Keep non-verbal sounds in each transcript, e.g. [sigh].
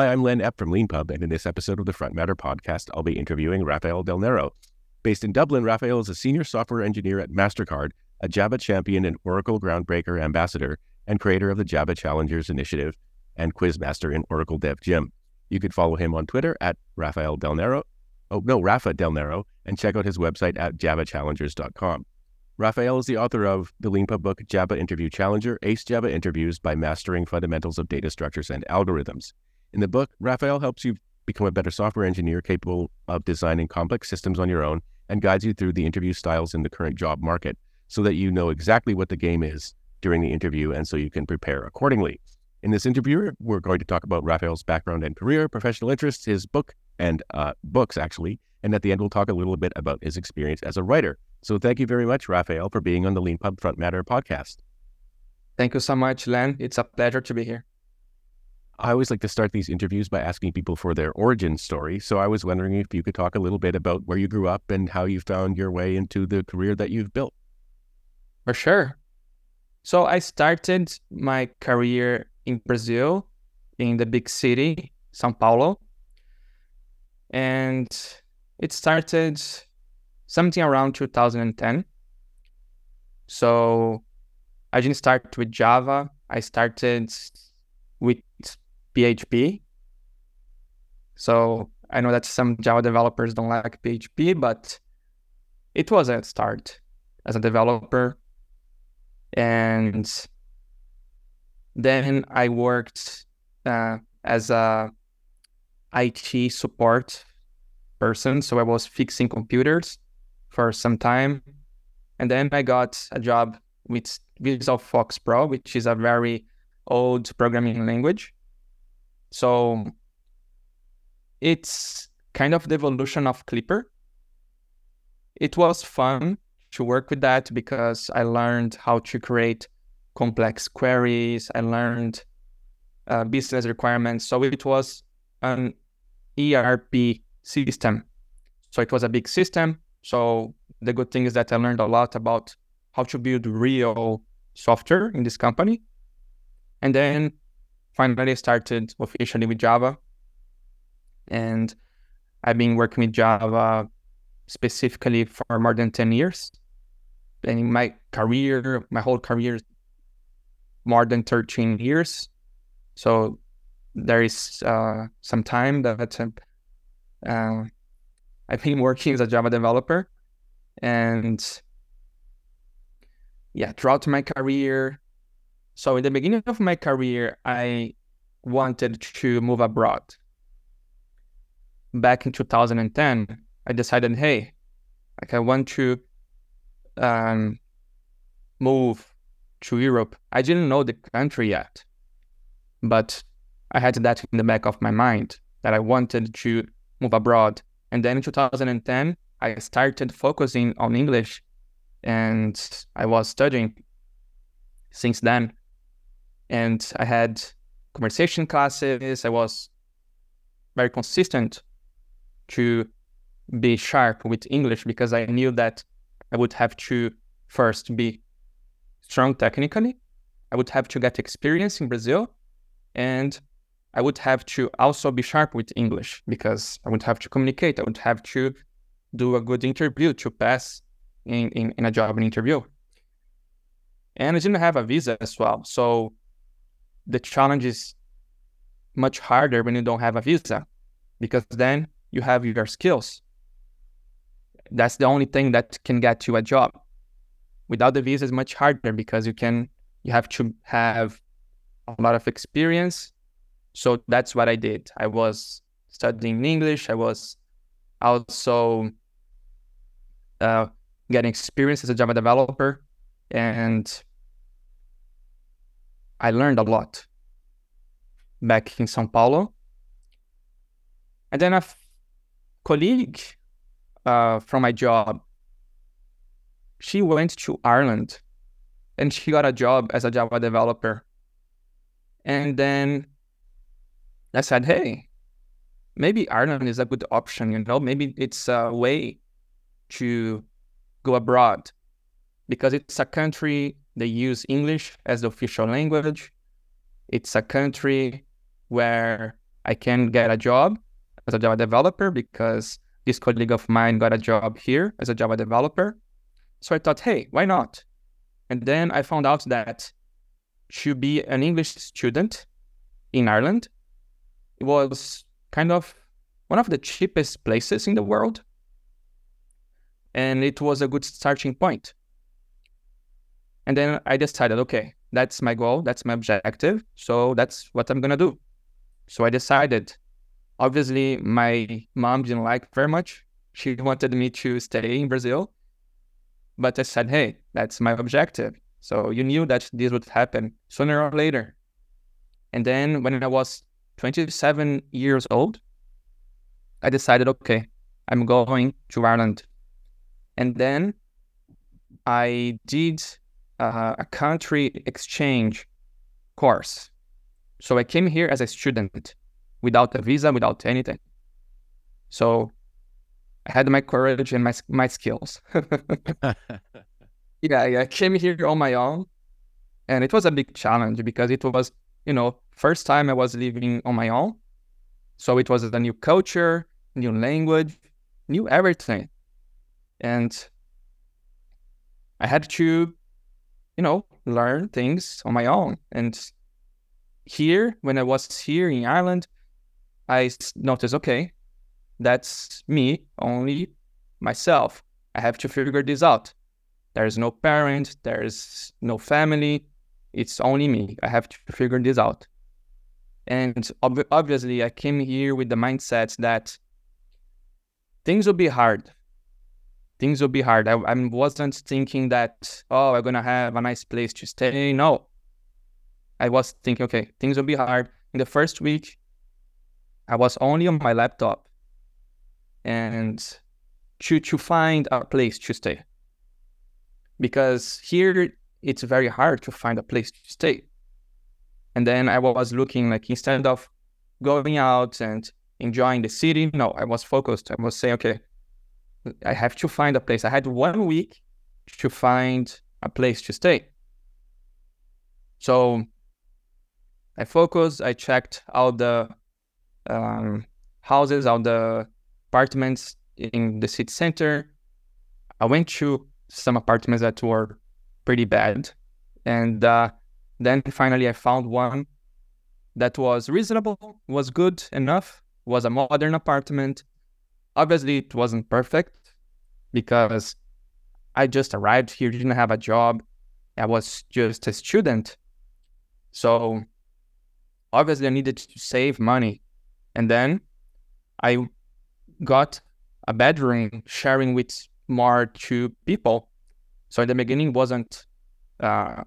Hi, I'm Len Epp from LeanPub, and in this episode of the Front Matter podcast, I'll be interviewing Rafael Del Nero. Based in Dublin, Rafael is a senior software engineer at MasterCard, a Java champion and Oracle Groundbreaker ambassador, and creator of the Java Challengers Initiative and Quizmaster in Oracle Dev Gym. You can follow him on Twitter at Rafael Del Nero. Oh, no, Rafa Del Nero, and check out his website at javachallengers.com. Rafael is the author of the LeanPub book Java Interview Challenger Ace Java Interviews by Mastering Fundamentals of Data Structures and Algorithms. In the book, Rafael helps you become a better software engineer capable of designing complex systems on your own and guides you through the interview styles in the current job market so that you know exactly what the game is during the interview and so you can prepare accordingly. In this interview, we're going to talk about Rafael's background and career, professional interests, his book, and uh, books, actually. And at the end, we'll talk a little bit about his experience as a writer. So thank you very much, Rafael, for being on the LeanPub Front Matter podcast. Thank you so much, Len. It's a pleasure to be here. I always like to start these interviews by asking people for their origin story. So I was wondering if you could talk a little bit about where you grew up and how you found your way into the career that you've built. For sure. So I started my career in Brazil, in the big city, Sao Paulo. And it started something around 2010. So I didn't start with Java. I started with PHP. So I know that some Java developers don't like PHP, but it was a start as a developer. And then I worked uh, as a IT support person. So I was fixing computers for some time. And then I got a job with Visual FoxPro, which is a very old programming language. So it's kind of the evolution of Clipper. It was fun to work with that because I learned how to create complex queries. I learned uh, business requirements. So it was an ERP system. So it was a big system. So the good thing is that I learned a lot about how to build real software in this company. And then finally started officially with Java. And I've been working with Java specifically for more than 10 years. And in my career, my whole career, more than 13 years. So there is uh, some time that uh, I've been working as a Java developer. And yeah, throughout my career, so in the beginning of my career, I wanted to move abroad. Back in 2010, I decided, hey, like I want to um, move to Europe. I didn't know the country yet, but I had that in the back of my mind that I wanted to move abroad. And then in 2010, I started focusing on English and I was studying since then and I had conversation classes. I was very consistent to be sharp with English because I knew that I would have to first be strong technically. I would have to get experience in Brazil and I would have to also be sharp with English because I would have to communicate. I would have to do a good interview to pass in, in, in a job interview. And I didn't have a visa as well. So the challenge is much harder when you don't have a visa because then you have your skills. That's the only thing that can get you a job. Without the visa is much harder because you can you have to have a lot of experience. So that's what I did. I was studying English. I was also uh, getting experience as a Java developer, and I learned a lot back in Sao Paulo. And then a f- colleague uh, from my job, she went to Ireland and she got a job as a Java developer. And then I said, hey, maybe Ireland is a good option, you know, maybe it's a way to go abroad because it's a country they use English as the official language. It's a country where I can get a job as a Java developer because this colleague of mine got a job here as a Java developer. So I thought, hey, why not? And then I found out that to be an English student in Ireland, it was kind of one of the cheapest places in the world. And it was a good starting point. And then I decided, okay, that's my goal, that's my objective. So that's what I'm going to do. So I decided. Obviously, my mom didn't like very much. She wanted me to stay in Brazil. But I said, hey, that's my objective. So you knew that this would happen sooner or later. And then when I was 27 years old, I decided, okay, I'm going to Ireland. And then I did uh, a country exchange course. So I came here as a student without a visa, without anything. So I had my courage and my my skills. [laughs] [laughs] yeah, I came here on my own, and it was a big challenge because it was, you know, first time I was living on my own. So it was a new culture, new language, new everything, and I had to, you know, learn things on my own. And here, when I was here in Ireland, I noticed, okay, that's me, only myself. I have to figure this out. There's no parent, there's no family. It's only me. I have to figure this out. And ob- obviously, I came here with the mindset that things will be hard. Things will be hard. I, I wasn't thinking that, oh, I'm going to have a nice place to stay. No. I was thinking, okay, things will be hard. In the first week, I was only on my laptop and to to find a place to stay because here it's very hard to find a place to stay and then i was looking like instead of going out and enjoying the city no i was focused i was saying okay i have to find a place i had one week to find a place to stay so i focused i checked out the um, houses out the apartments in the city center. I went to some apartments that were pretty bad. And uh, then finally I found one that was reasonable, was good enough, was a modern apartment. Obviously, it wasn't perfect because I just arrived here, didn't have a job. I was just a student. So obviously, I needed to save money. And then I got a bedroom sharing with more two people. So in the beginning wasn't uh,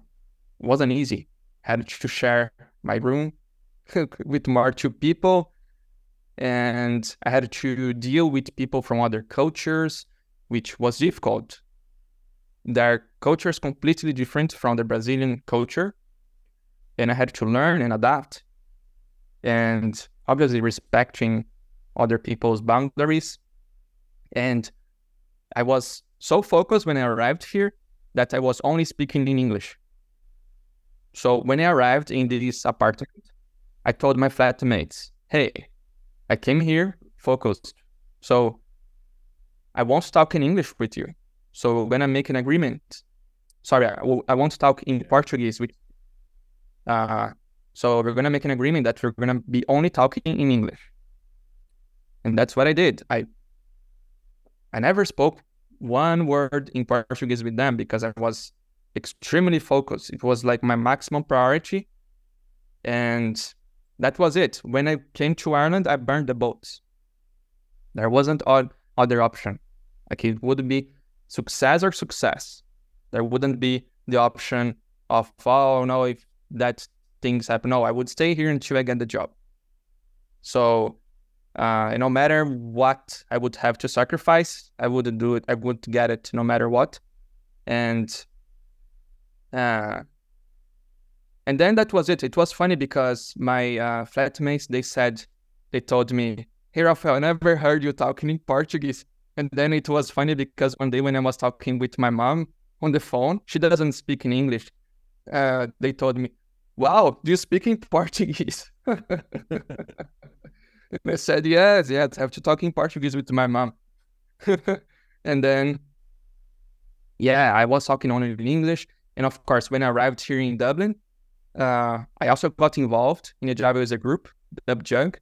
wasn't easy. Had to share my room [laughs] with more two people, and I had to deal with people from other cultures, which was difficult. Their culture is completely different from the Brazilian culture, and I had to learn and adapt, and obviously respecting other people's boundaries. And I was so focused when I arrived here that I was only speaking in English. So when I arrived in this apartment, I told my flatmates, hey, I came here focused. So I won't talk in English with you. So when I make an agreement, sorry, I, I won't talk in Portuguese with uh, so we're gonna make an agreement that we're gonna be only talking in English and that's what I did. I I never spoke one word in Portuguese with them because I was extremely focused. It was like my maximum priority, and that was it. When I came to Ireland, I burned the boats. There wasn't an other option. Like it would be success or success. There wouldn't be the option of oh no if that things happen. No, I would stay here until I get the job. So uh, no matter what I would have to sacrifice, I would do it. I would get it no matter what. And uh, and then that was it. It was funny because my uh, flatmates they said they told me, "Hey Rafael, I never heard you talking in Portuguese." And then it was funny because one day when I was talking with my mom on the phone, she doesn't speak in English. Uh, they told me, "Wow, do you speak in [laughs] Portuguese?" I said, yes, yes, I have to talk in Portuguese with my mom. [laughs] and then, yeah, I was talking only in English. And of course, when I arrived here in Dublin, uh, I also got involved in a Java user group, DubJug,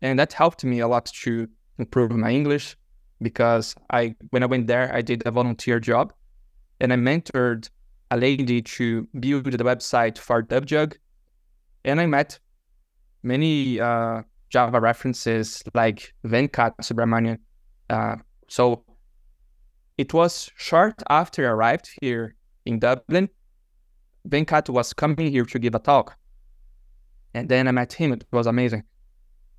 and that helped me a lot to improve my English because I, when I went there, I did a volunteer job, and I mentored a lady to build the website for DubJug, and I met many uh, Java references like Venkat Subramaniam. Uh, so it was short after I arrived here in Dublin. Venkat was coming here to give a talk. And then I met him. It was amazing.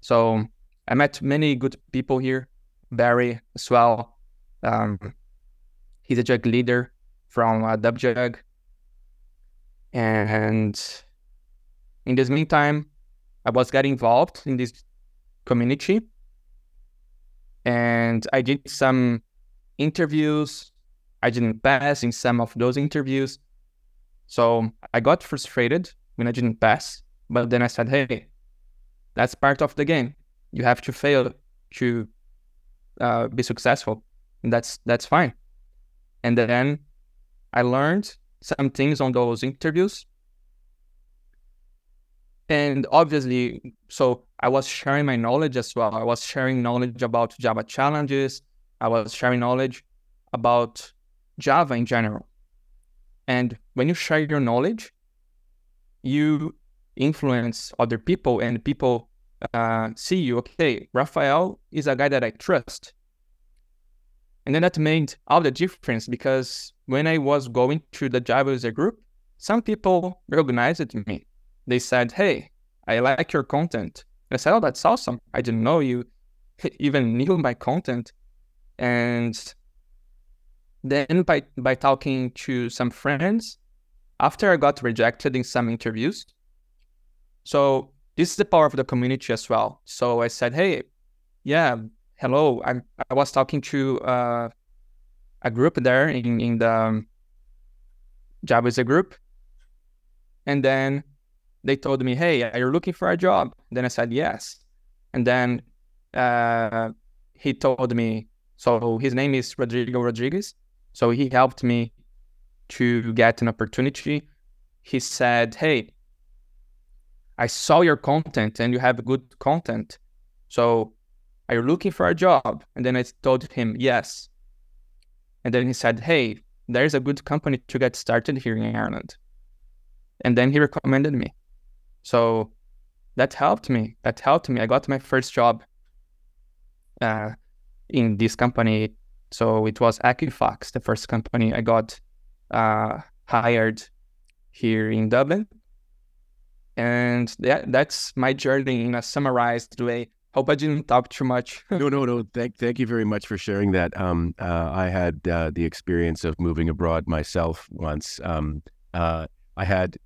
So I met many good people here. Barry as well. Um, he's a jug leader from uh, DubJug. And in this meantime, I was getting involved in this community. And I did some interviews. I didn't pass in some of those interviews. So I got frustrated when I didn't pass. But then I said, hey, that's part of the game. You have to fail to uh, be successful. And that's that's fine. And then I learned some things on those interviews and obviously so i was sharing my knowledge as well i was sharing knowledge about java challenges i was sharing knowledge about java in general and when you share your knowledge you influence other people and people uh, see you okay Rafael is a guy that i trust and then that made all the difference because when i was going to the java user group some people recognized me they said, Hey, I like your content. And I said, Oh, that's awesome. I didn't know you [laughs] even knew my content. And then by, by talking to some friends, after I got rejected in some interviews, so this is the power of the community as well. So I said, Hey, yeah, hello. I I was talking to uh, a group there in, in the um, Java is a group. And then they told me, "Hey, are you looking for a job?" Then I said yes, and then uh, he told me. So his name is Rodrigo Rodriguez. So he helped me to get an opportunity. He said, "Hey, I saw your content and you have good content. So are you looking for a job?" And then I told him yes. And then he said, "Hey, there's a good company to get started here in Ireland." And then he recommended me. So that helped me. That helped me. I got my first job uh, in this company. So it was Equifax, the first company I got uh, hired here in Dublin. And that, that's my journey in a summarized way. Hope I didn't talk too much. [laughs] no, no, no. Thank, thank you very much for sharing that. Um, uh, I had uh, the experience of moving abroad myself once. Um, uh, I had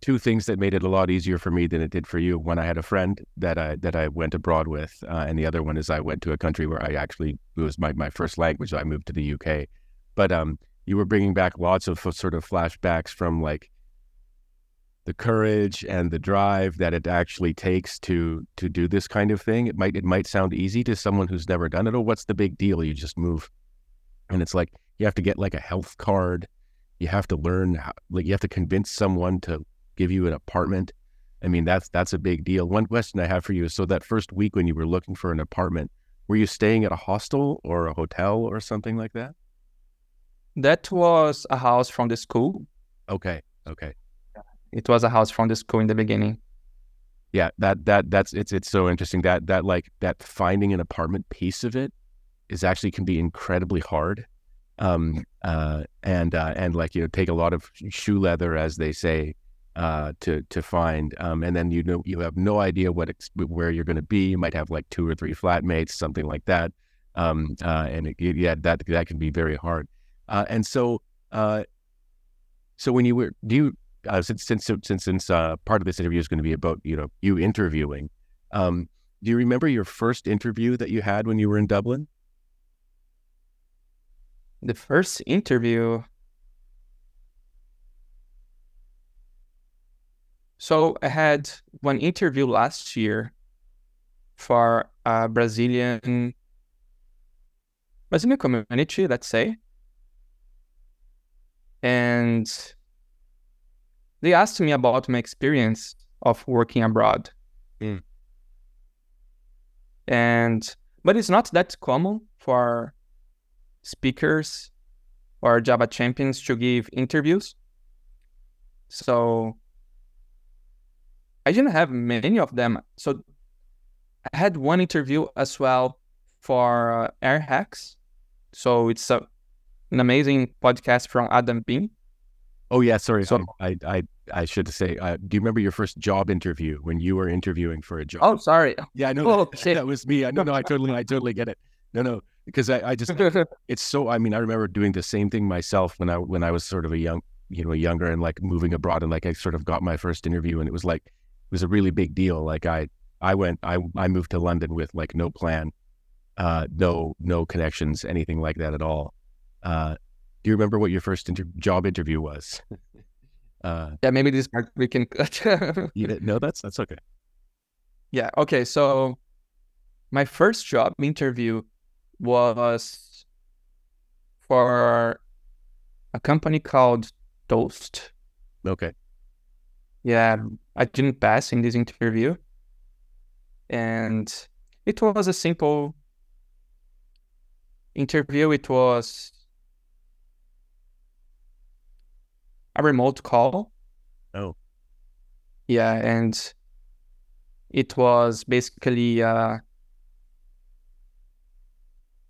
two things that made it a lot easier for me than it did for you. One, I had a friend that I that I went abroad with, uh, and the other one is I went to a country where I actually it was my, my first language. I moved to the UK, but um, you were bringing back lots of sort of flashbacks from like the courage and the drive that it actually takes to to do this kind of thing. It might it might sound easy to someone who's never done it. Oh, what's the big deal? You just move, and it's like you have to get like a health card. You have to learn how, like you have to convince someone to give you an apartment. I mean, that's that's a big deal. One question I have for you is: so that first week when you were looking for an apartment, were you staying at a hostel or a hotel or something like that? That was a house from the school. Okay. Okay. It was a house from the school in the beginning. Yeah, that that that's it's it's so interesting that that like that finding an apartment piece of it is actually can be incredibly hard. Um uh and uh and like you know take a lot of shoe leather as they say uh, to to find, um, and then you know you have no idea what ex- where you're going to be. You might have like two or three flatmates, something like that, um, uh, and it, yeah, that that can be very hard. Uh, and so, uh, so when you were, do you uh, since since since since uh, part of this interview is going to be about you know you interviewing, um, do you remember your first interview that you had when you were in Dublin? The first interview, So I had one interview last year for a Brazilian Brazilian community, let's say. And they asked me about my experience of working abroad. Mm. And but it's not that common for speakers or Java champions to give interviews. So I didn't have many of them. So I had one interview as well for uh, Air Hacks. So it's a, an amazing podcast from Adam Bien. Oh yeah, sorry. So- I, I I should say. Uh, do you remember your first job interview when you were interviewing for a job? Oh, sorry. yeah, I know. oh, that, [laughs] that was me. I know. No, I totally, I totally get it. No, no, because I, I just, [laughs] it's so. I mean, I remember doing the same thing myself when I when I was sort of a young, you know, younger and like moving abroad and like I sort of got my first interview and it was like was a really big deal. Like I I went I I moved to London with like no plan, uh, no no connections, anything like that at all. Uh, do you remember what your first inter- job interview was? [laughs] uh, yeah, maybe this part we can [laughs] you no, that's that's okay. yeah. Okay. So my first job interview was for a company called Toast. Okay. Yeah, I didn't pass in this interview. And it was a simple interview. It was a remote call. Oh. Yeah, and it was basically a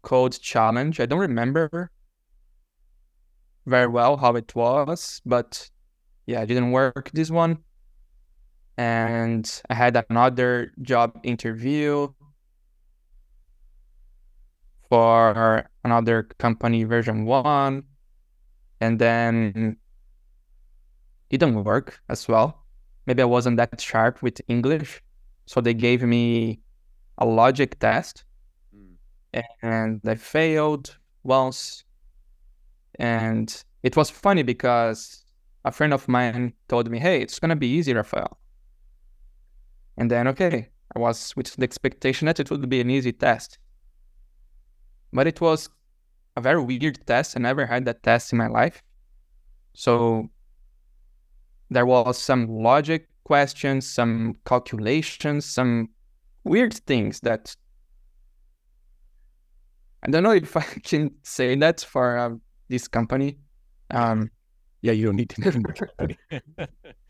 code challenge. I don't remember very well how it was, but yeah, it didn't work this one. And I had another job interview for another company version one. And then it didn't work as well. Maybe I wasn't that sharp with English. So they gave me a logic test and I failed once. And it was funny because a friend of mine told me, "Hey, it's gonna be easy, Rafael." And then, okay, I was with the expectation that it would be an easy test, but it was a very weird test. I never had that test in my life, so there was some logic questions, some calculations, some weird things that I don't know if [laughs] I can say that for uh, this company. Um, Yeah, you don't need to name the company. [laughs]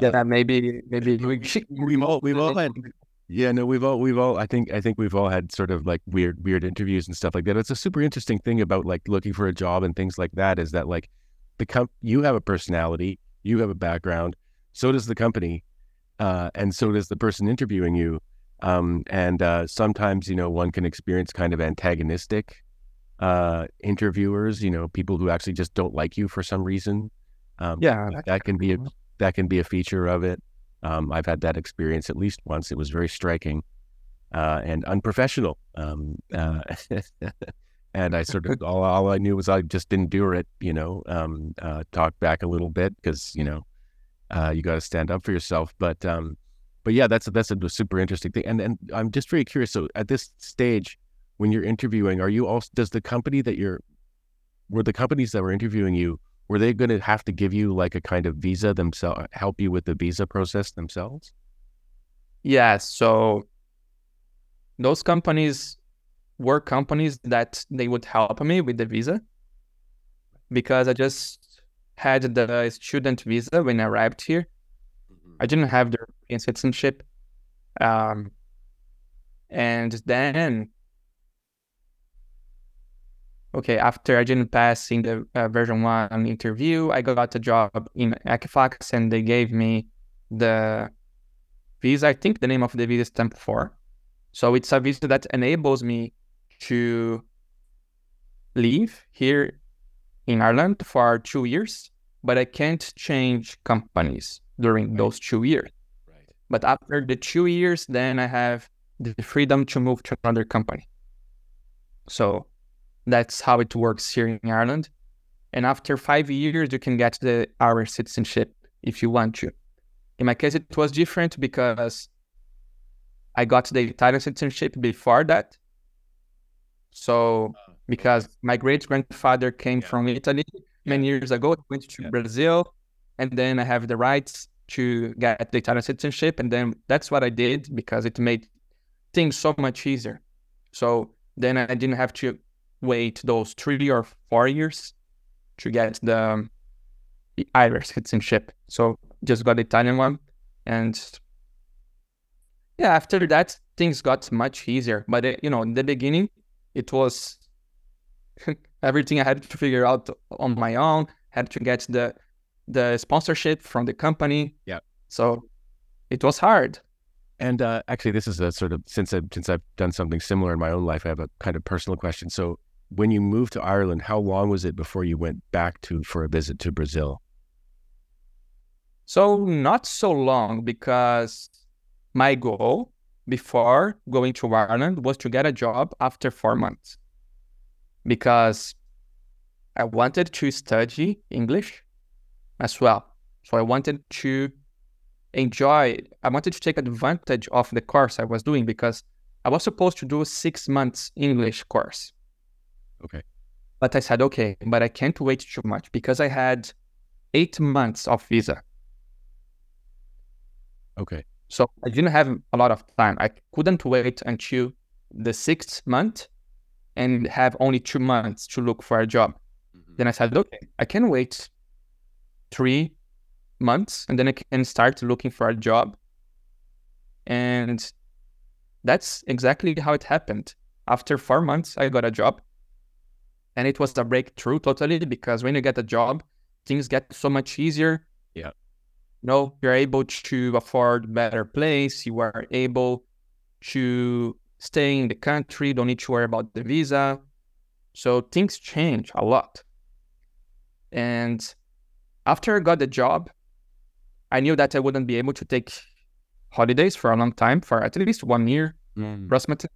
yeah, that maybe maybe [laughs] we we've [laughs] all we've all had yeah no we've all we've all i think i think we've all had sort of like weird weird interviews and stuff like that. It's a super interesting thing about like looking for a job and things like that is that like the comp you have a personality you have a background so does the company uh, and so does the person interviewing you um, and uh, sometimes you know one can experience kind of antagonistic uh, interviewers you know people who actually just don't like you for some reason. Um, yeah that can be a, that can be a feature of it. Um, I've had that experience at least once. It was very striking uh, and unprofessional. Um, uh, [laughs] and I sort of all, all I knew was I just didn't do it. You know, um, uh, talk back a little bit because you know uh, you got to stand up for yourself. But um, but yeah, that's that's a super interesting thing. And and I'm just very curious. So at this stage, when you're interviewing, are you also does the company that you're were the companies that were interviewing you were they going to have to give you like a kind of visa themselves help you with the visa process themselves? Yeah so those companies were companies that they would help me with the visa because i just had the student visa when i arrived here. I didn't have the european citizenship um, and then okay, after I didn't pass in the uh, version one interview, I got a job in Equifax and they gave me the visa. I think the name of the visa is Stamp 4. So it's a visa that enables me to live here in Ireland for two years, but I can't change companies during Right. those two years. right But after the two years, then I have the freedom to move to another company. So that's how it works here in Ireland. And after five years, you can get the Irish citizenship if you want to. In my case, it was different because I got the Italian citizenship before that. So Oh, because my great grandfather came Yeah. from Italy many years ago, went to Yeah. Brazil, and then I have the rights to get the Italian citizenship, and then that's what I did because it made things so much easier. So then I didn't have to wait those three or four years to get the, the Irish citizenship. So just got the Italian one, and yeah, after that things got much easier. But it, you know, in the beginning, it was [laughs] everything I had to figure out on my own. Had to get the the sponsorship from the company. Yeah. So it was hard. And uh, actually, this is a sort of since I've since I've done something similar in my own life, I have a kind of personal question. So, when you moved to Ireland, how long was it before you went back to for a visit to Brazil? So not so long because my goal before going to Ireland was to get a job after four months. Because I wanted to study English as well. So I wanted to enjoy, I wanted to take advantage of the course I was doing because I was supposed to do a six months English course. Okay. But I said, okay, but I can't wait too much because I had eight months of visa. Okay. So I didn't have a lot of time. I couldn't wait until the sixth month and have only two months to look for a job. Mm-hmm. Then I said, okay, I can wait three months and then I can start looking for a job. And that's exactly how it happened. After four months, I got a job. And it was a breakthrough totally because when you get a job, things get so much easier. Yeah. You know, you're able to afford better place. You are able to stay in the country. Don't need to worry about the visa. So things change a lot. And after I got the job, I knew that I wouldn't be able to take holidays for a long time, for at least one year Mm. approximately.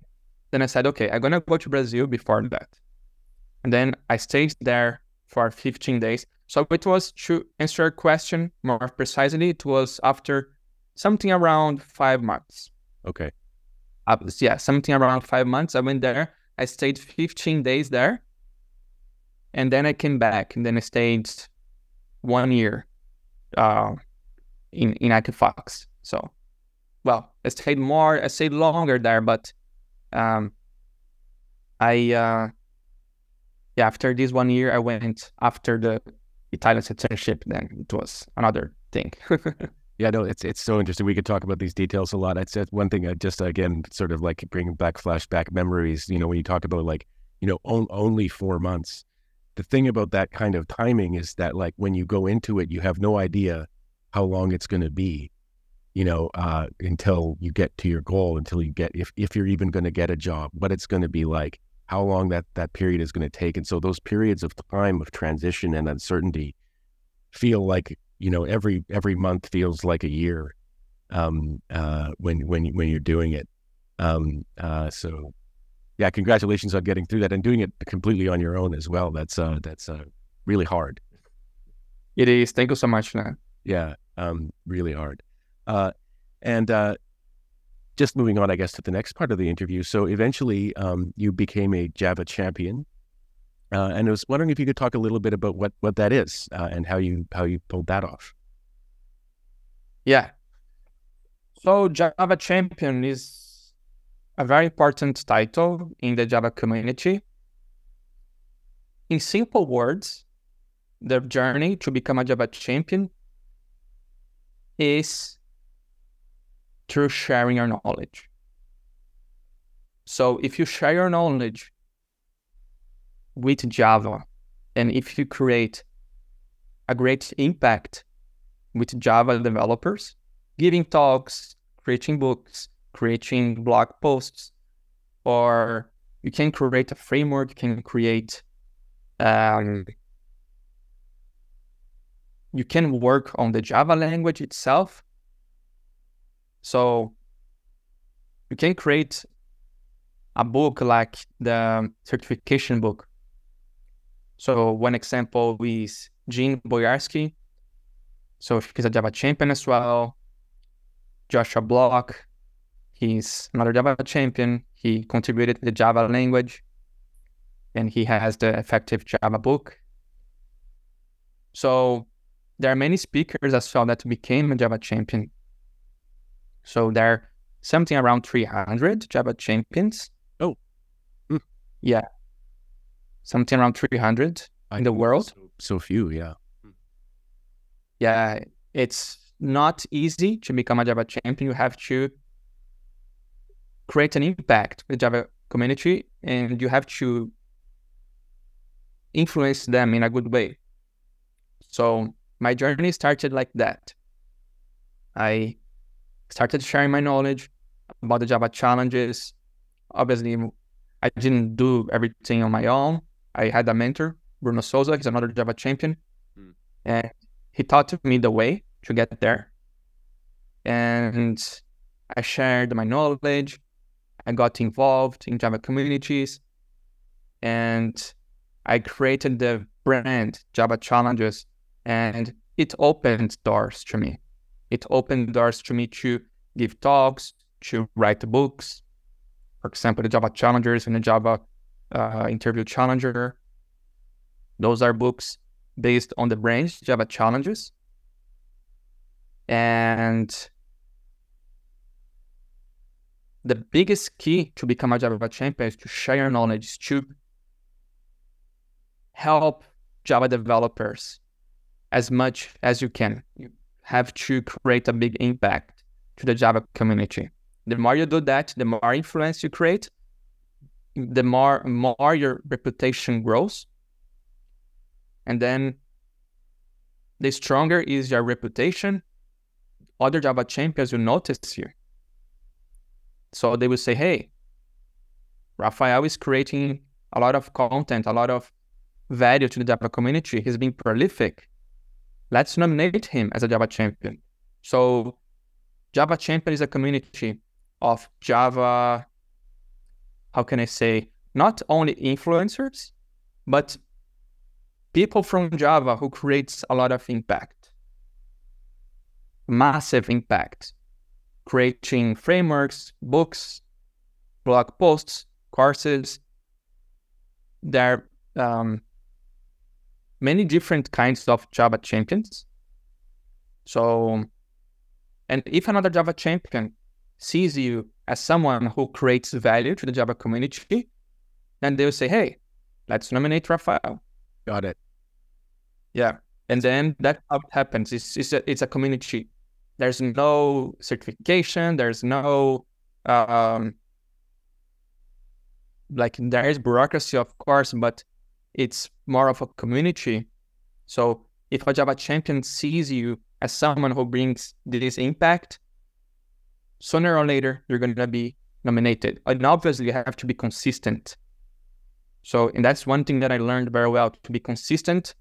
Then I said, okay, I'm gonna go to Brazil before that. And then I stayed there for 15 days. So it was to answer your question more precisely, it was after something around five months. Okay. Uh, yeah, something around five months. I went there. I stayed 15 days there. And then I came back and then I stayed one year uh, in, in Equifax. So, well, I stayed more, I stayed longer there, but um, I, uh, yeah, after this one year, I went after the Italian citizenship. Then it was another thing. [laughs] Yeah, no, it's it's so interesting. We could talk about these details a lot. I'd said one thing. I just again sort of like bringing back flashback memories. You know, when you talk about like you know on, only four months. The thing about that kind of timing is that like when you go into it, you have no idea how long it's going to be. You know, uh, until you get to your goal, until you get if if you're even going to get a job, what it's going to be like, how long that that period is going to take, and so those periods of time of transition and uncertainty feel like you know every every month feels like a year um uh when when when you're doing it. Um uh so yeah congratulations on getting through that and doing it completely on your own as well. That's uh that's uh really hard. It is. Thank you so much, Nan. yeah um really hard. Uh and uh just moving on i guess to the next part of the interview so eventually um you became a java champion uh, and I was wondering if you could talk a little bit about what what that is uh, and how you how you pulled that off. Yeah. So Java Champion is a very important title in the Java community. In simple words, the journey to become a Java champion is through sharing your knowledge. So if you share your knowledge with Java and if you create a great impact with Java developers, giving talks, creating books, creating blog posts, or you can create a framework, you can create, um, you can work on the Java language itself. So you can create a book like the certification book. So one example is Jeanne Boyarsky. So he's a Java champion as well. Joshua Bloch. He's another Java champion. He contributed the Java language, and he has the effective Java book. So there are many speakers as well that became a Java champion. So there are something around 300 Java champions. Oh, mm. yeah, something around 300 I in the world. So, so few, yeah. Yeah, it's not easy to become a Java champion. You have to create an impact with Java community and you have to influence them in a good way. So my journey started like that. I started sharing my knowledge about the Java challenges. Obviously, I didn't do everything on my own. I had a mentor, Bruno Souza, he's another Java champion. Mm. And he taught me the way to get there. And I shared my knowledge. I got involved in Java communities. And I created the brand Java Challengers. And it opened doors to me. It opened doors to me to give talks, to write books. For example, the Java Challengers and the Java uh, Interview Challenger. Those are books based on the branch Java Challengers. And the biggest key to become a Java champion is to share your knowledge, to help Java developers as much as you can. You have to create a big impact to the Java community. The more you do that, the more influence you create, the more more your reputation grows. And then the stronger is your reputation, other Java champions will notice you. So they will say, hey, Rafael is creating a lot of content, a lot of value to the Java community. He's been prolific. Let's nominate him as a Java champion. So Java champion is a community of Java, how can I say, not only influencers, but people from Java who creates a lot of impact. Massive impact. Creating frameworks, books, blog posts, courses. There are um, many different kinds of Java champions. So, and if another Java champion sees you as someone who creates value to the Java community, then they'll say, hey, let's nominate Rafael. Got it. Yeah. And then that happens. It's, it's, a, it's a community. There's no certification. There's no, um, like, there is bureaucracy, of course, but it's more of a community. So if a Java champion sees you as someone who brings this impact, sooner or later you're going to be nominated. And obviously, you have to be consistent. So, and that's one thing that I learned very well to be consistent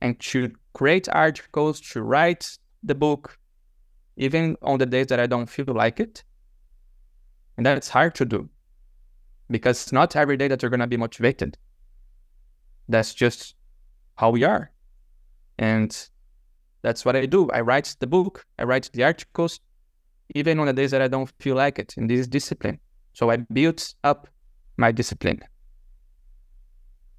and to create articles, to write the book, even on the days that I don't feel like it. And that's hard to do because it's not every day that you're going to be motivated. That's just how we are. And that's what I do. I write the book, I write the articles, even on the days that I don't feel like it in this discipline. So I built up my discipline.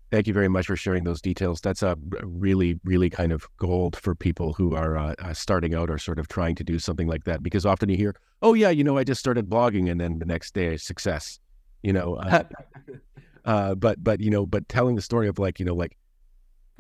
Thank you very much for sharing those details. That's a really, really kind of gold for people who are uh, uh, starting out or sort of trying to do something like that. Because often you hear, "Oh yeah, you know, I just started blogging," and then the next day, success. You know, uh, [laughs] uh, but but you know, but telling the story of like you know, like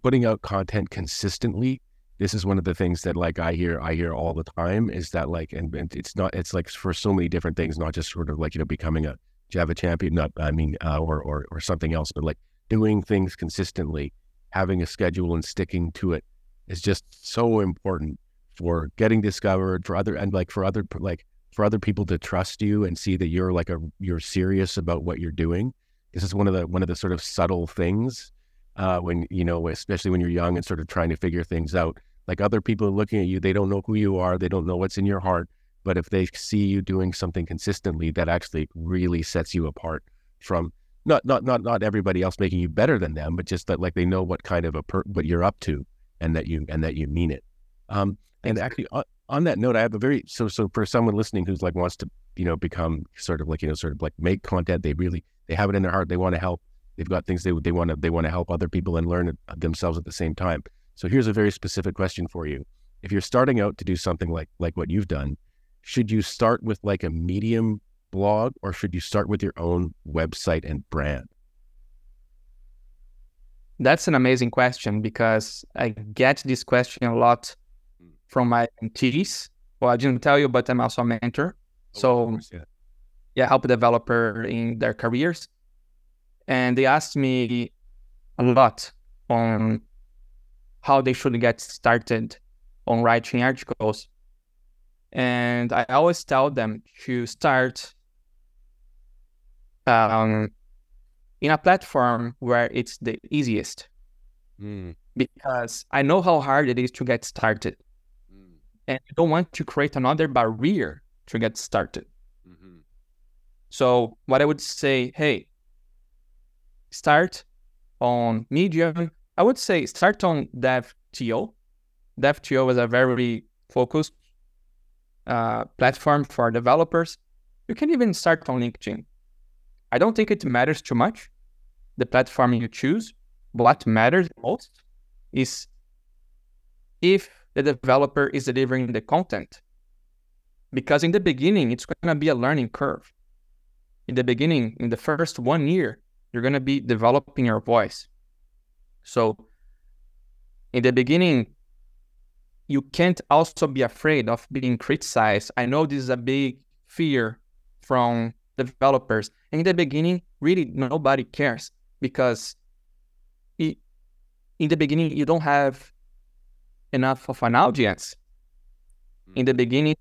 putting out content consistently. This is one of the things that like I hear I hear all the time is that like and, and it's not it's like for so many different things, not just sort of like you know becoming a Java champion, not I mean uh, or or or something else, but like doing things consistently, having a schedule and sticking to it is just so important for getting discovered for other and like for other like for other people to trust you and see that you're like a you're serious about what you're doing. This is one of the one of the sort of subtle things uh, when you know, especially when you're young and sort of trying to figure things out. Like other people are looking at you, they don't know who you are, they don't know what's in your heart, but if they see you doing something consistently, that actually really sets you apart from not not not not everybody else making you better than them, but just that like they know what kind of a per, what you're up to and that you and that you mean it. Um, and actually, on, on that note, I have a very so so for someone listening who's like wants to you know become sort of like you know sort of like make content. They really they have it in their heart. They want to help. They've got things they they want to they want to help other people and learn uh, themselves at the same time. So here's a very specific question for you. If you're starting out to do something like like what you've done, should you start with like a medium blog or should you start with your own website and brand? That's an amazing question because I get this question a lot. From my mentees. Well, I didn't tell you, but I'm also a mentor. Oh, so, course, yeah. yeah, help a developer in their careers. And they asked me a lot on how they should get started on writing articles. And I always tell them to start um, in a platform where it's the easiest. Mm. Because I know how hard it is to get started. And I don't want to create another barrier to get started. Mm-hmm. So, what I would say, hey, start on Medium. I would say start on dev.to. dev.to is a very focused uh, platform for developers. You can even start on LinkedIn. I don't think it matters too much the platform you choose. What matters most is if the developer is delivering the content. Because in the beginning, it's going to be a learning curve. In the beginning, in the first one year, you're going to be developing your voice. So, in the beginning, you can't also be afraid of being criticized. I know this is a big fear from developers. In the beginning, really nobody cares because it, in the beginning you don't have enough of an audience. In the mm. beginning,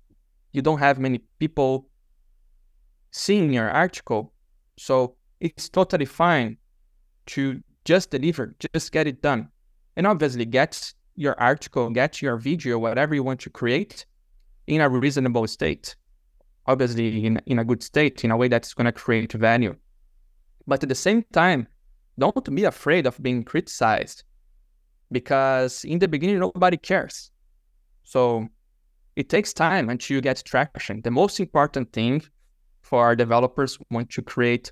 you don't have many people seeing your article. So it's totally fine to just deliver, just get it done. And obviously get your article, get your video, whatever you want to create in a reasonable state obviously in, in a good state, in a way that's going to create value. But at the same time, don't be afraid of being criticized because in the beginning, nobody cares. So it takes time until you get traction. The most important thing for our developers want to create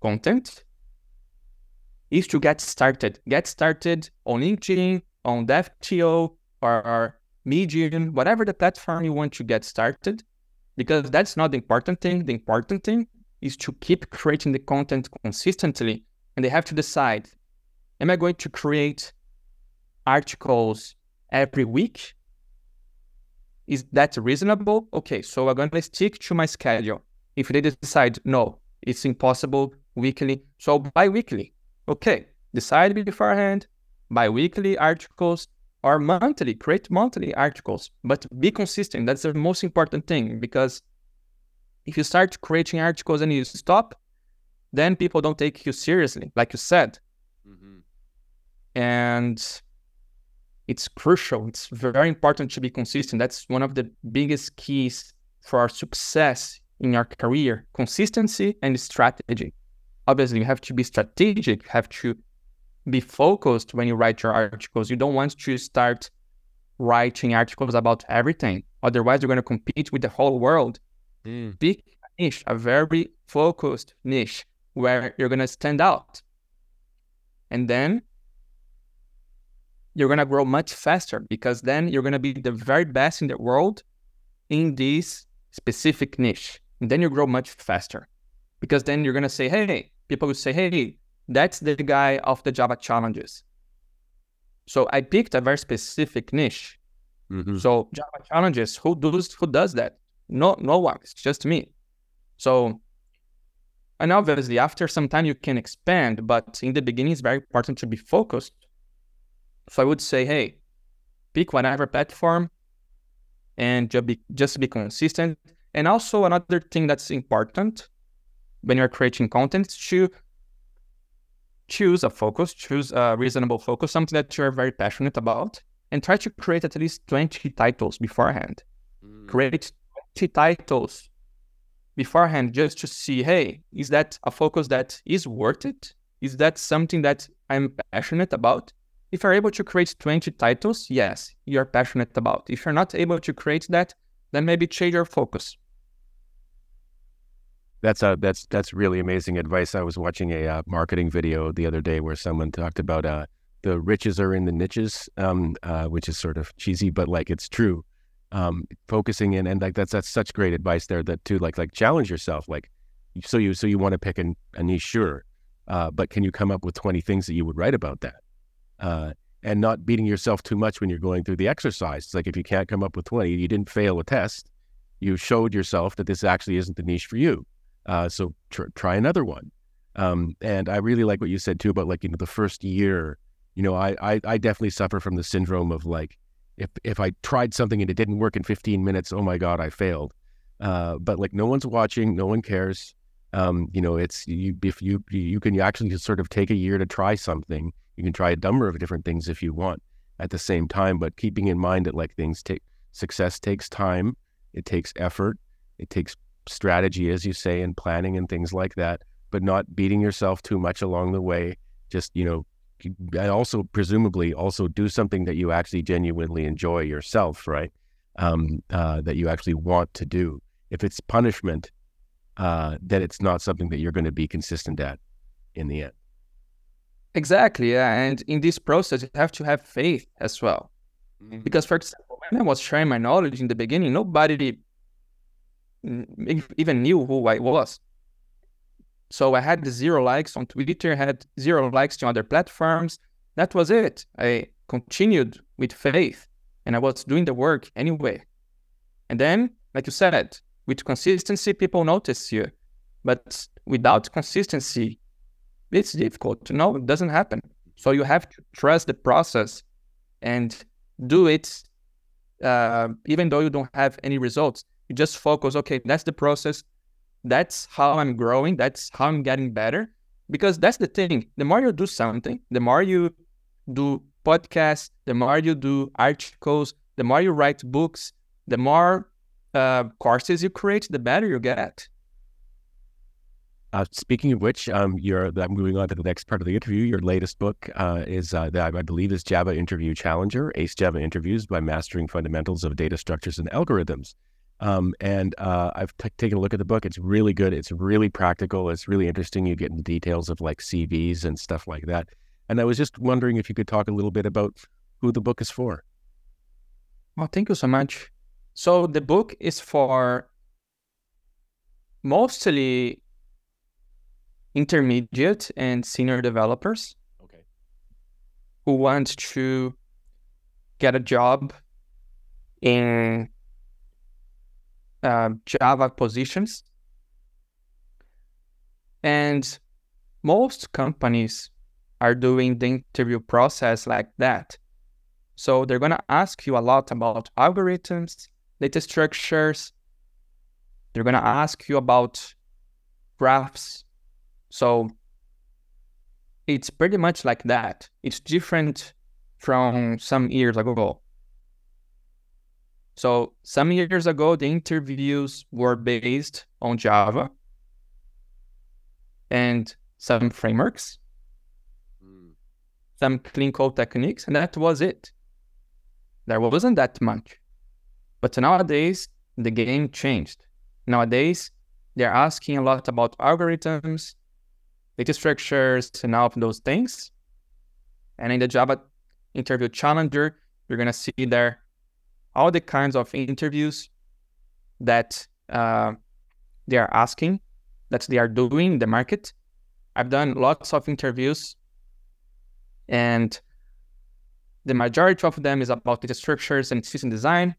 content is to get started. Get started on LinkedIn, on dev.to, or, or Medium, whatever the platform you want to get started because that's not the important thing. The important thing is to keep creating the content consistently. And they have to decide am I going to create articles every week? Is that reasonable? Okay, so I'm going to stick to my schedule. If they decide no, it's impossible weekly, so bi weekly. Okay, decide beforehand, bi weekly articles, or monthly, create monthly articles, but be consistent. That's the most important thing because if you start creating articles and you stop, then people don't take you seriously, like you said. Mm-hmm. And it's crucial. It's very important to be consistent. That's one of the biggest keys for our success in our career consistency and strategy. Obviously, you have to be strategic, you have to be focused when you write your articles. You don't want to start writing articles about everything. Otherwise, you're going to compete with the whole world. Mm. Pick a niche, a very focused niche where you're going to stand out. And then you're going to grow much faster because then you're going to be the very best in the world in this specific niche. And then you grow much faster because then you're going to say, hey, people will say, hey, that's the guy of the Java challenges. So I picked a very specific niche. Mm-hmm. So Java challenges, who does who does that? No, no one. It's just me. So, and obviously after some time you can expand, but in the beginning it's very important to be focused. So I would say, hey, pick whatever platform and just be just be consistent. And also another thing that's important when you're creating content is to choose a focus, choose a reasonable focus, something that you're very passionate about, and try to create at least 20 titles beforehand. Mm. Create 20 titles beforehand just to see, hey, is that a focus that is worth it? Is that something that I'm passionate about? If you're able to create 20 titles, yes, you're passionate about. If you're not able to create that, then maybe change your focus. That's a, that's that's really amazing advice. I was watching a uh, marketing video the other day where someone talked about uh, the riches are in the niches, um, uh, which is sort of cheesy, but like it's true. Um, focusing in and like that's that's such great advice there. That to like like challenge yourself. Like so you so you want to pick an, a niche, sure, uh, but can you come up with twenty things that you would write about that? Uh, and not beating yourself too much when you're going through the exercise. It's like if you can't come up with 20, you didn't fail a test. You showed yourself that this actually isn't the niche for you. Uh, so tr- try another one. Um, and I really like what you said too about like, you know, the first year, you know, I, I, I definitely suffer from the syndrome of like, if, if I tried something and it didn't work in 15 minutes, oh my God, I failed. Uh, but like no one's watching, no one cares. Um, you know, it's you, if you, you can actually sort of take a year to try something you can try a number of different things if you want at the same time, but keeping in mind that like things take success takes time, it takes effort, it takes strategy, as you say, and planning and things like that, but not beating yourself too much along the way. Just, you know, and also presumably also do something that you actually genuinely enjoy yourself, right? Um, uh, that you actually want to do. If it's punishment, uh, then it's not something that you're going to be consistent at in the end. Exactly, yeah. And in this process, you have to have faith as well. Mm-hmm. Because, for example, when I was sharing my knowledge in the beginning, nobody even knew who I was. So I had zero likes on Twitter, had zero likes to other platforms. That was it. I continued with faith and I was doing the work anyway. And then, like you said, with consistency, people notice you. But without consistency, it's difficult. No, it doesn't happen. So you have to trust the process and do it, uh, even though you don't have any results. You just focus. Okay, that's the process. That's how I'm growing. That's how I'm getting better. Because that's the thing. The more you do something, the more you do podcasts, the more you do articles, the more you write books, the more uh, courses you create, the better you get. Uh, speaking of which, um, you're I'm moving on to the next part of the interview. Your latest book uh, is uh, that I believe is Java Interview Challenger: Ace Java Interviews by Mastering Fundamentals of Data Structures and Algorithms. Um, and uh, I've t- taken a look at the book. It's really good. It's really practical. It's really interesting. You get into details of like CVs and stuff like that. And I was just wondering if you could talk a little bit about who the book is for. Well, thank you so much. So the book is for mostly intermediate and senior developers okay. who want to get a job in uh, Java positions. And most companies are doing the interview process like that. So they're going to ask you a lot about algorithms, data structures. They're going to ask you about graphs, so it's pretty much like that. It's different from some years ago. So some years ago, the interviews were based on Java and some frameworks, mm. some clean code techniques, and that was it. There wasn't that much. But nowadays, the game changed. Nowadays, they're asking a lot about algorithms, data structures, and all of those things. And in the Java interview challenger, you're going to see there all the kinds of interviews that uh, they are asking, that they are doing in the market. I've done lots of interviews, and the majority of them is about data structures and system design.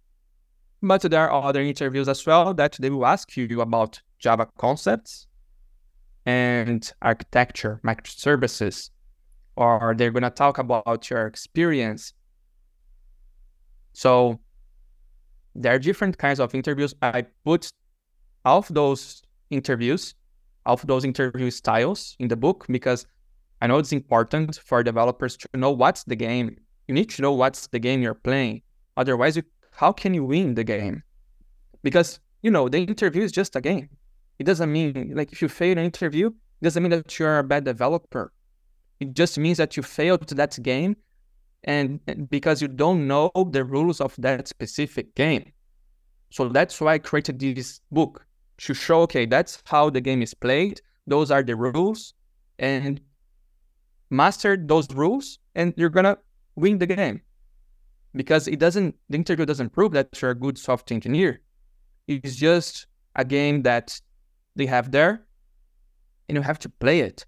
But there are other interviews as well that they will ask you about Java concepts, and architecture, microservices, or they're going to talk about your experience. So there are different kinds of interviews. I put all of those interviews, all of those interview styles in the book because I know it's important for developers to know what's the game. You need to know what's the game you're playing. Otherwise, you, how can you win the game? Because, you know, the interview is just a game. It doesn't mean like if you fail an interview, it doesn't mean that you're a bad developer. It just means that you failed to that game and because you don't know the rules of that specific game. So that's why I created this book to show, okay, that's how the game is played. Those are the rules, and master those rules, and you're gonna win the game. Because it doesn't, the interview doesn't prove that you're a good software engineer. It's just a game that they have there, and you have to play it.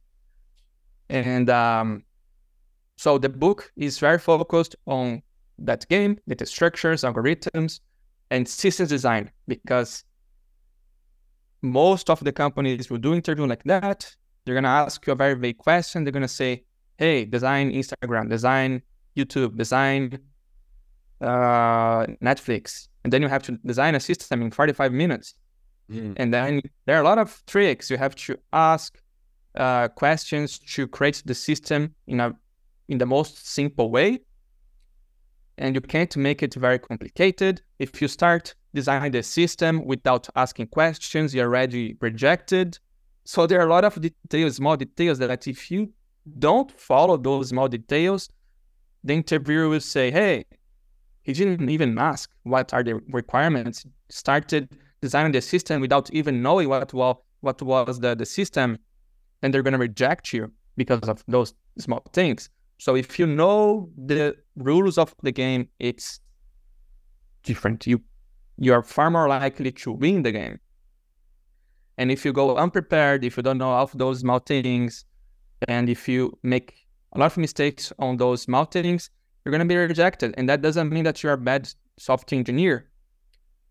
And um, so the book is very focused on that game, data structures, algorithms, and systems design because most of the companies will do interview like that. They're gonna ask you a very vague question. They're gonna say, "Hey, design Instagram, design YouTube, design uh, Netflix," and then you have to design a system in 45 minutes. Mm. And then there are a lot of tricks. You have to ask uh, questions to create the system in a in the most simple way. And you can't make it very complicated. If you start designing the system without asking questions, you're already rejected. So there are a lot of details, small details that if you don't follow those small details, the interviewer will say, hey, he didn't even ask what are the requirements, started designing the system without even knowing what, well, what was the, the system, and they're going to reject you because of those small things. So if you know the rules of the game, it's different. You you are far more likely to win the game. And if you go unprepared, if you don't know all of those small things, and if you make a lot of mistakes on those small things, you're going to be rejected. And that doesn't mean that you're a bad software engineer.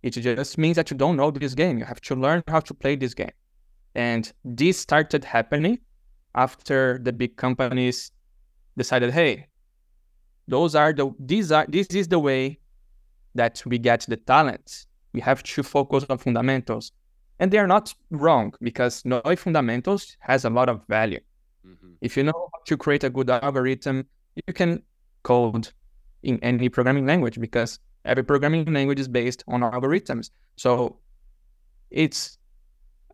It just means that you don't know this game. You have to learn how to play this game. And this started happening after the big companies decided, hey, those are the these are this is the way that we get the talent. We have to focus on fundamentals. And they are not wrong because knowing fundamentals has a lot of value. Mm-hmm. If you know how to create a good algorithm, you can code in any programming language because every programming language is based on algorithms. So it's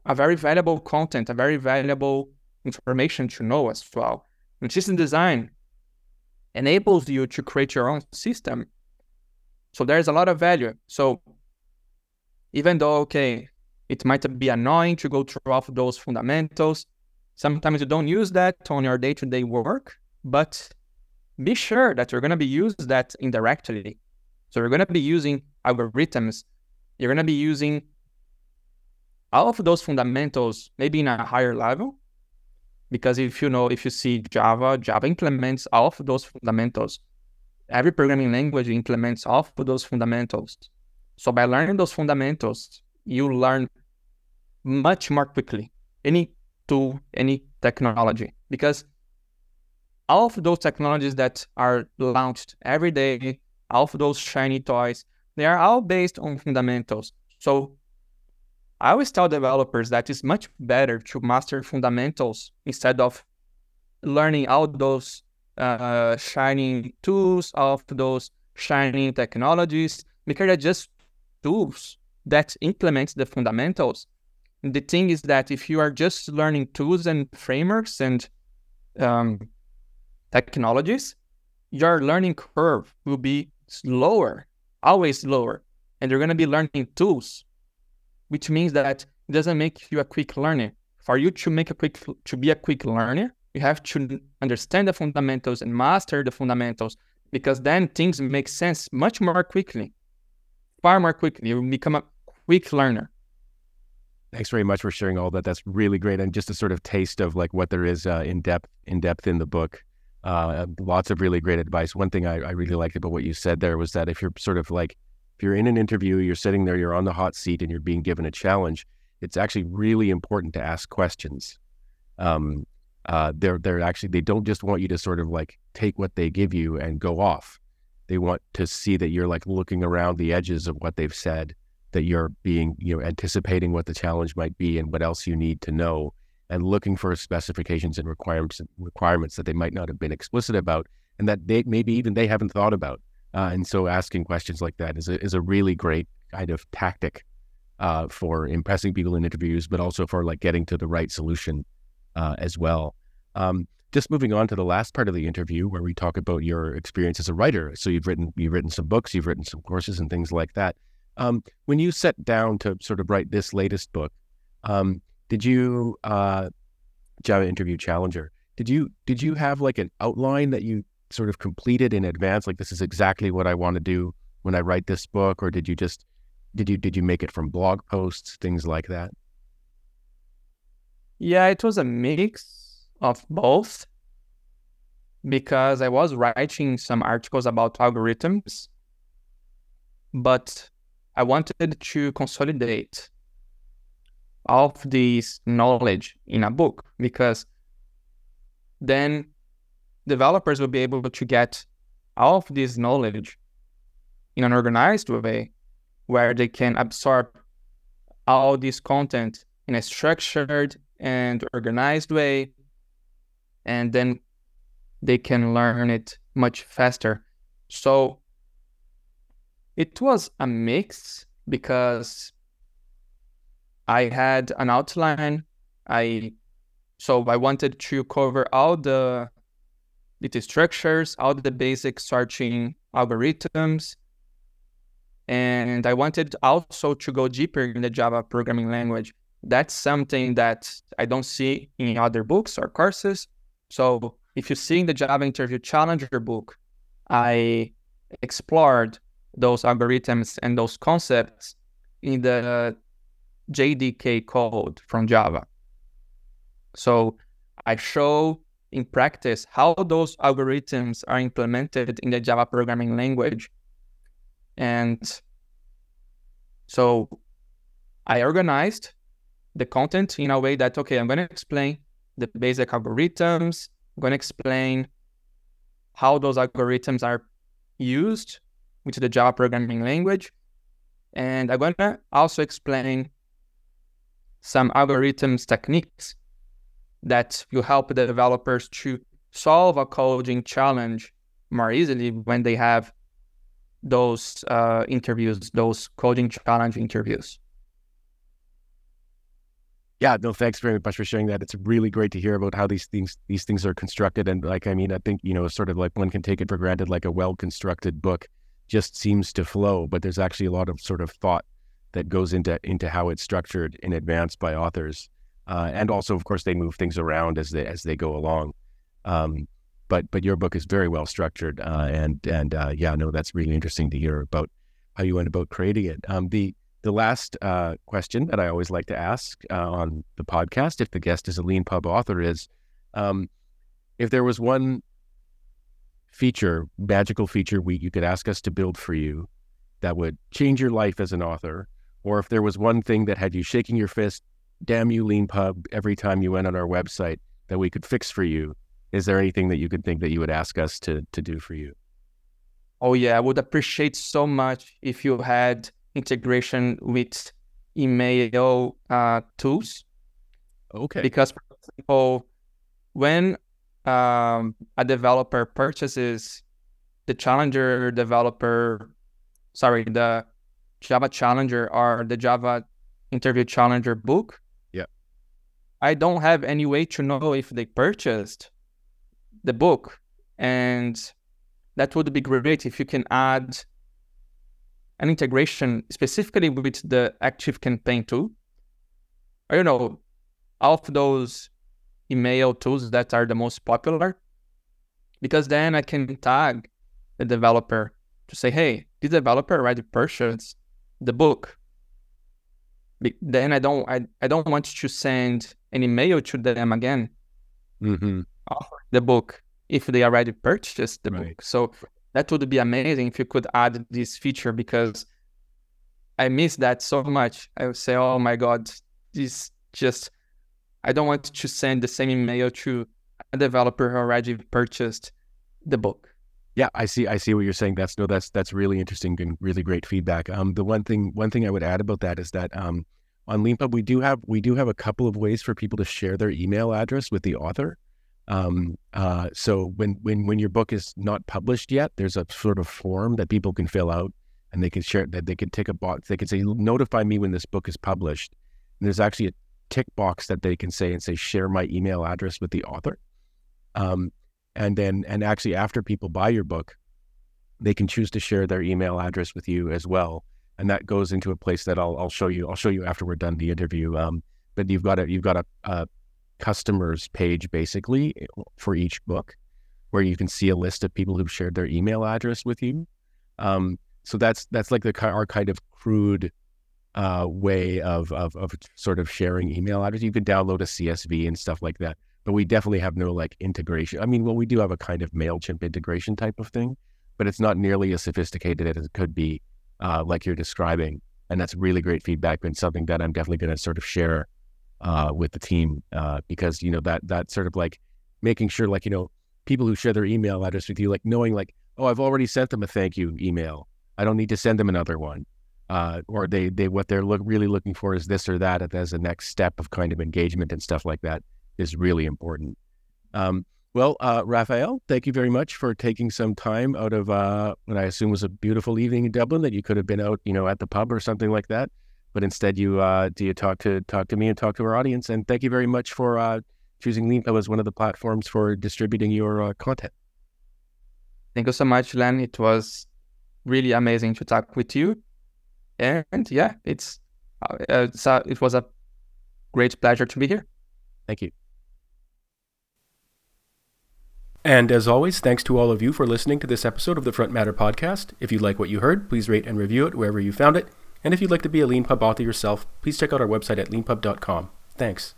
a very valuable content, a very valuable information to know as well. And system design enables you to create your own system. So there's a lot of value. So even though, okay, it might be annoying to go through all of those fundamentals, sometimes you don't use that on your day-to-day work, but be sure that you're going to be used that indirectly. So you're going to be using algorithms. You're going to be using all of those fundamentals, maybe in a higher level, because if you know, if you see Java, Java implements all of those fundamentals. Every programming language implements all of those fundamentals. So by learning those fundamentals, you learn much more quickly any tool, any technology, because all of those technologies that are launched every day, all of those shiny toys, they are all based on fundamentals. So I always tell developers that it's much better to master fundamentals instead of learning all those uh, shining tools, of those shiny technologies, because they're just tools that implement the fundamentals. And the thing is that if you are just learning tools and frameworks and um, technologies, your learning curve will be slower, always lower, and you're going to be learning tools which means that it doesn't make you a quick learner. For you to make a quick to be a quick learner, you have to understand the fundamentals and master the fundamentals because then things make sense much more quickly, far more quickly. You become a quick learner. Thanks very much for sharing all that. That's really great, and just a sort of taste of like what there is uh, in depth in depth in the book. Uh, lots of really great advice. One thing I, I really liked about what you said there was that if you're sort of like if you're in an interview, you're sitting there, you're on the hot seat, and you're being given a challenge, it's actually really important to ask questions. Um, uh, they're they're actually they don't just want you to sort of like take what they give you and go off. They want to see that you're like looking around the edges of what they've said, that you're being you know anticipating what the challenge might be and what else you need to know, and looking for specifications and requirements requirements that they might not have been explicit about, and that they maybe even they haven't thought about. Uh, and so asking questions like that is a, is a really great kind of tactic uh, for impressing people in interviews, but also for like getting to the right solution uh, as well. Um, just moving on to the last part of the interview where we talk about your experience as a writer. So you've written you've written some books, you've written some courses and things like that. Um, when you sat down to sort of write this latest book, um, did you uh, Java Interview Challenger? Did you did you have like an outline that you sort of completed in advance? Like this is exactly what I want to do when I write this book, or did you just did you did you make it from blog posts, things like that? Yeah, it was a mix of both because I was writing some articles about algorithms, but I wanted to consolidate of this knowledge in a book because then developers will be able to get all of this knowledge in an organized way where they can absorb all this content in a structured and organized way and then they can learn it much faster. So it was a mix because i had an outline i so i wanted to cover all the data structures all the basic searching algorithms and I wanted also to go deeper in the Java programming language. That's something that I don't see in other books or courses. So if you see in the Java Interview Challenger book, I explored those algorithms and those concepts in the JDK code from Java. So I show in practice how those algorithms are implemented in the Java programming language and so I organized the content in a way that, okay, I'm going to explain the basic algorithms, I'm going to explain how those algorithms are used with the Java programming language. And I'm going to also explain some algorithms techniques that will help the developers to solve a coding challenge more easily when they have those uh, interviews, those coding challenge interviews. Yeah, no, thanks very much for sharing that. It's really great to hear about how these things these things are constructed. And like, I mean, I think you know, sort of like one can take it for granted, like a well constructed book just seems to flow, but there's actually a lot of sort of thought that goes into into how it's structured in advance by authors, uh, and also, of course, they move things around as they as they go along. Um, but but your book is very well structured, uh, and and uh, yeah, no, that's really interesting to hear about how you went about creating it. Um, the the last uh, question that I always like to ask uh, on the podcast, if the guest is a Leanpub author, is um, if there was one feature, magical feature, we you could ask us to build for you that would change your life as an author, or if there was one thing that had you shaking your fist, damn you, Leanpub, every time you went on our website that we could fix for you, is there anything that you could think that you would ask us to to do for you? Oh yeah, I would appreciate so much if you had integration with email uh, tools. Okay. Because for example, when um, a developer purchases the Challenger developer, sorry, the Java Challenger or the Java Interview Challenger book. Yeah. I don't have any way to know if they purchased the book. And that would be great if you can add an integration specifically with the ActiveCampaign tool. I don't know, all of those email tools that are the most popular, because then I can tag the developer to say, hey, this developer already purchased the book. Then I don't I, I don't want to send an email to them again. Mm-hmm the book if they already purchased the right. book. So that would be amazing if you could add this feature because I miss that so much. I would say, oh my God, this just, I don't want to send the same email to a developer who already purchased the book. Yeah, I see. I see what you're saying. That's no, that's that's really interesting and really great feedback. Um, the one thing one thing I would add about that is that um, on Leanpub we do have we do have a couple of ways for people to share their email address with the author. Um, uh, so when when when your book is not published yet, there's a sort of form that people can fill out, and they can share that they can tick a box. They can say, "Notify me when this book is published." And there's actually a tick box that they can say and say, "Share my email address with the author." Um, and then, and actually, after people buy your book, they can choose to share their email address with you as well, and that goes into a place that I'll I'll show you. I'll show you after we're done the interview. Um, but you've got a you've got a, a customers page basically for each book, where you can see a list of people who've shared their email address with you. Um, so that's that's like the our kind of crude uh, way of, of of sort of sharing email address. You can download a CSV and stuff like that, but we definitely have no like integration. I mean, well, we do have a kind of Mailchimp integration type of thing, but it's not nearly as sophisticated as it could be, uh, like you're describing. And that's really great feedback and something that I'm definitely going to sort of share uh, with the team uh, because you know that that sort of like making sure like you know people who share their email address with you, like knowing like oh I've already sent them a thank you email, I don't need to send them another one uh, or they they what they're look, really looking for is this or that as a next step of kind of engagement and stuff like that is really important. Um, well, uh, Rafael, thank you very much for taking some time out of uh, what I assume was a beautiful evening in Dublin that you could have been out, you know, at the pub or something like that. But instead, you uh, do you talk to talk to me and talk to our audience. And thank you very much for uh, choosing Leanpub as one of the platforms for distributing your uh, content. Thank you so much, Len. It was really amazing to talk with you and yeah, it's, uh, it's uh, it was a great pleasure to be here. Thank you. And as always, thanks to all of you for listening to this episode of the Frontmatter podcast. If you like what you heard, please rate and review it wherever you found it. And if you'd like to be a Leanpub author yourself, please check out our website at leanpub.com. Thanks.